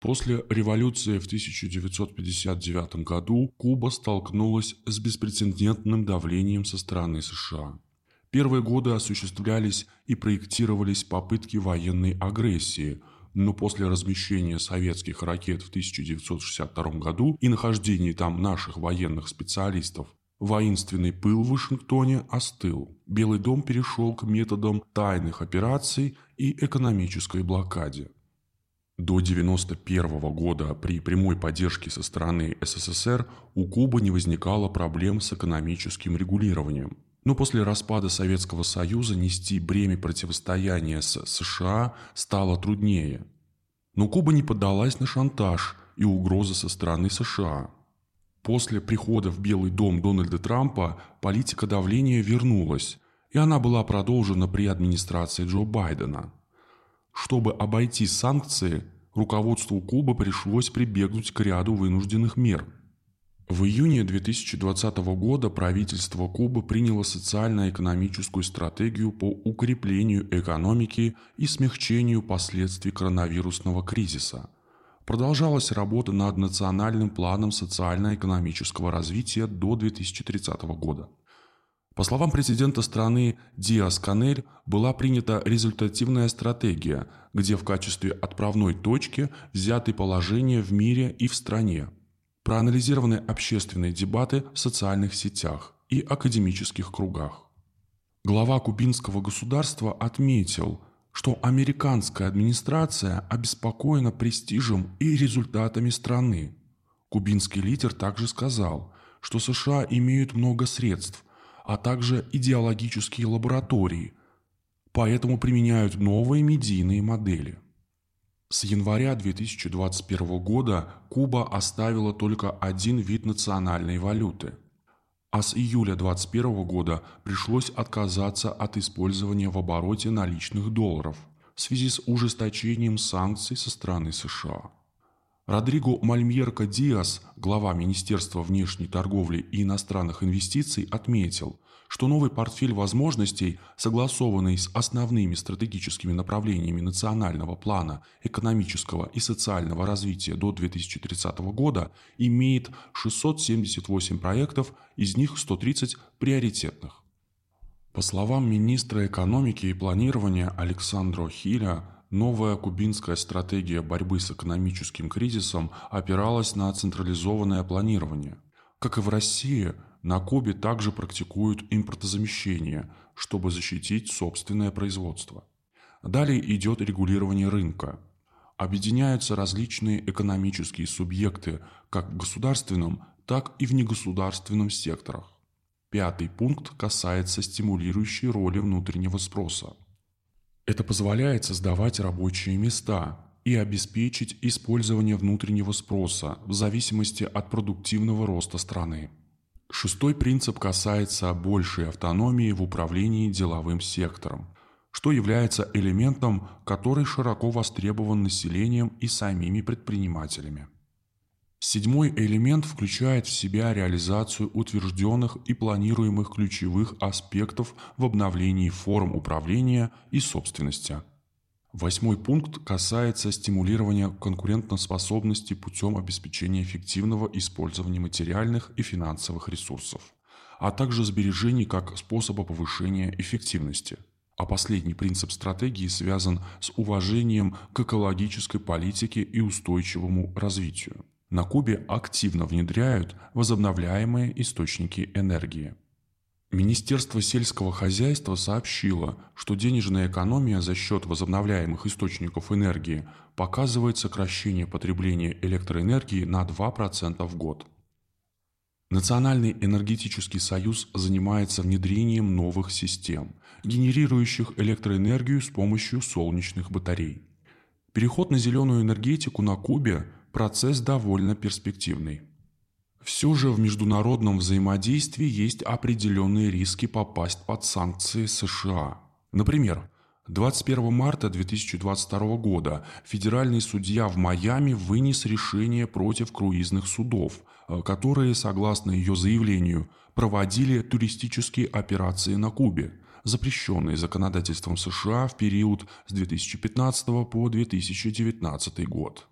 После революции в 1959 году Куба столкнулась с беспрецедентным давлением со стороны США. Первые годы осуществлялись и проектировались попытки военной агрессии, но после размещения советских ракет в 1962 году и нахождения там наших военных специалистов, воинственный пыл в Вашингтоне остыл. Белый дом перешел к методам тайных операций и экономической блокаде. До 1991 года при прямой поддержке со стороны СССР у Кубы не возникало проблем с экономическим регулированием. Но после распада Советского Союза нести бремя противостояния с США стало труднее. Но Куба не поддалась на шантаж и угрозы со стороны США. После прихода в Белый дом Дональда Трампа политика давления вернулась, и она была продолжена при администрации Джо Байдена – чтобы обойти санкции, руководству Кубы пришлось прибегнуть к ряду вынужденных мер. В июне 2020 года правительство Кубы приняло социально-экономическую стратегию по укреплению экономики и смягчению последствий коронавирусного кризиса. Продолжалась работа над национальным планом социально-экономического развития до 2030 года. По словам президента страны Диас Канель, была принята результативная стратегия, где в качестве отправной точки взяты положения в мире и в стране. Проанализированы общественные дебаты в социальных сетях и академических кругах. Глава кубинского государства отметил, что американская администрация обеспокоена престижем и результатами страны. Кубинский лидер также сказал, что США имеют много средств, а также идеологические лаборатории, поэтому применяют новые медийные модели. С января 2021 года Куба оставила только один вид национальной валюты, а с июля 2021 года пришлось отказаться от использования в обороте наличных долларов в связи с ужесточением санкций со стороны США. Родриго Мальмьерко Диас, глава Министерства внешней торговли и иностранных инвестиций, отметил, что новый портфель возможностей, согласованный с основными стратегическими направлениями национального плана экономического и социального развития до 2030 года, имеет 678 проектов, из них 130 приоритетных. По словам министра экономики и планирования Александра Хиля, Новая кубинская стратегия борьбы с экономическим кризисом опиралась на централизованное планирование. Как и в России, на Кубе также практикуют импортозамещение, чтобы защитить собственное производство. Далее идет регулирование рынка. Объединяются различные экономические субъекты как в государственном, так и в негосударственном секторах. Пятый пункт касается стимулирующей роли внутреннего спроса. Это позволяет создавать рабочие места и обеспечить использование внутреннего спроса в зависимости от продуктивного роста страны. Шестой принцип касается большей автономии в управлении деловым сектором, что является элементом, который широко востребован населением и самими предпринимателями. Седьмой элемент включает в себя реализацию утвержденных и планируемых ключевых аспектов в обновлении форм управления и собственности. Восьмой пункт касается стимулирования конкурентоспособности путем обеспечения эффективного использования материальных и финансовых ресурсов, а также сбережений как способа повышения эффективности. А последний принцип стратегии связан с уважением к экологической политике и устойчивому развитию. На Кубе активно внедряют возобновляемые источники энергии. Министерство сельского хозяйства сообщило, что денежная экономия за счет возобновляемых источников энергии показывает сокращение потребления электроэнергии на 2% в год. Национальный энергетический союз занимается внедрением новых систем, генерирующих электроэнергию с помощью солнечных батарей. Переход на зеленую энергетику на Кубе процесс довольно перспективный. Все же в международном взаимодействии есть определенные риски попасть под санкции США. Например, 21 марта 2022 года федеральный судья в Майами вынес решение против круизных судов, э, которые, согласно ее заявлению, проводили туристические операции на Кубе, запрещенные законодательством США в период с 2015 по 2019 год.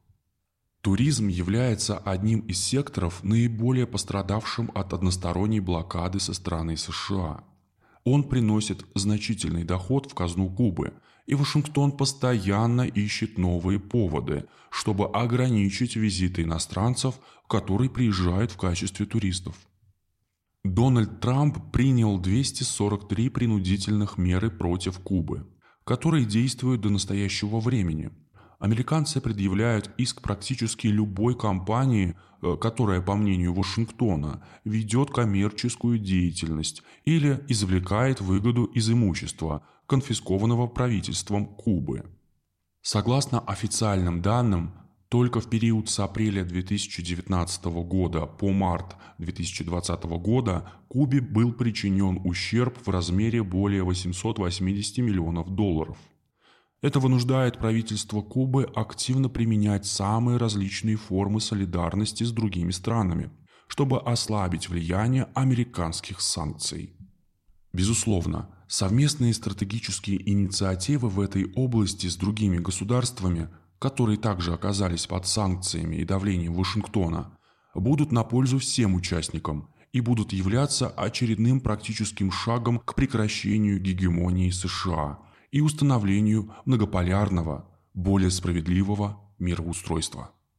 Туризм является одним из секторов, наиболее пострадавшим от односторонней блокады со стороны США. Он приносит значительный доход в казну Кубы, и Вашингтон постоянно ищет новые поводы, чтобы ограничить визиты иностранцев, которые приезжают в качестве туристов. Дональд Трамп принял 243 принудительных меры против Кубы, которые действуют до настоящего времени – Американцы предъявляют иск практически любой компании, э, которая, по мнению Вашингтона, ведет коммерческую деятельность или извлекает выгоду из имущества, конфискованного правительством Кубы. Согласно официальным данным, только в период с апреля 2019 года по март 2020 года Кубе был причинен ущерб в размере более 880 миллионов долларов – это вынуждает правительство Кубы активно применять самые различные формы солидарности с другими странами, чтобы ослабить влияние американских санкций. Безусловно, совместные стратегические инициативы в этой области с другими государствами, которые также оказались под санкциями и давлением Вашингтона, будут на пользу всем участникам и будут являться очередным практическим шагом к прекращению гегемонии США – и установлению многополярного, более справедливого мироустройства.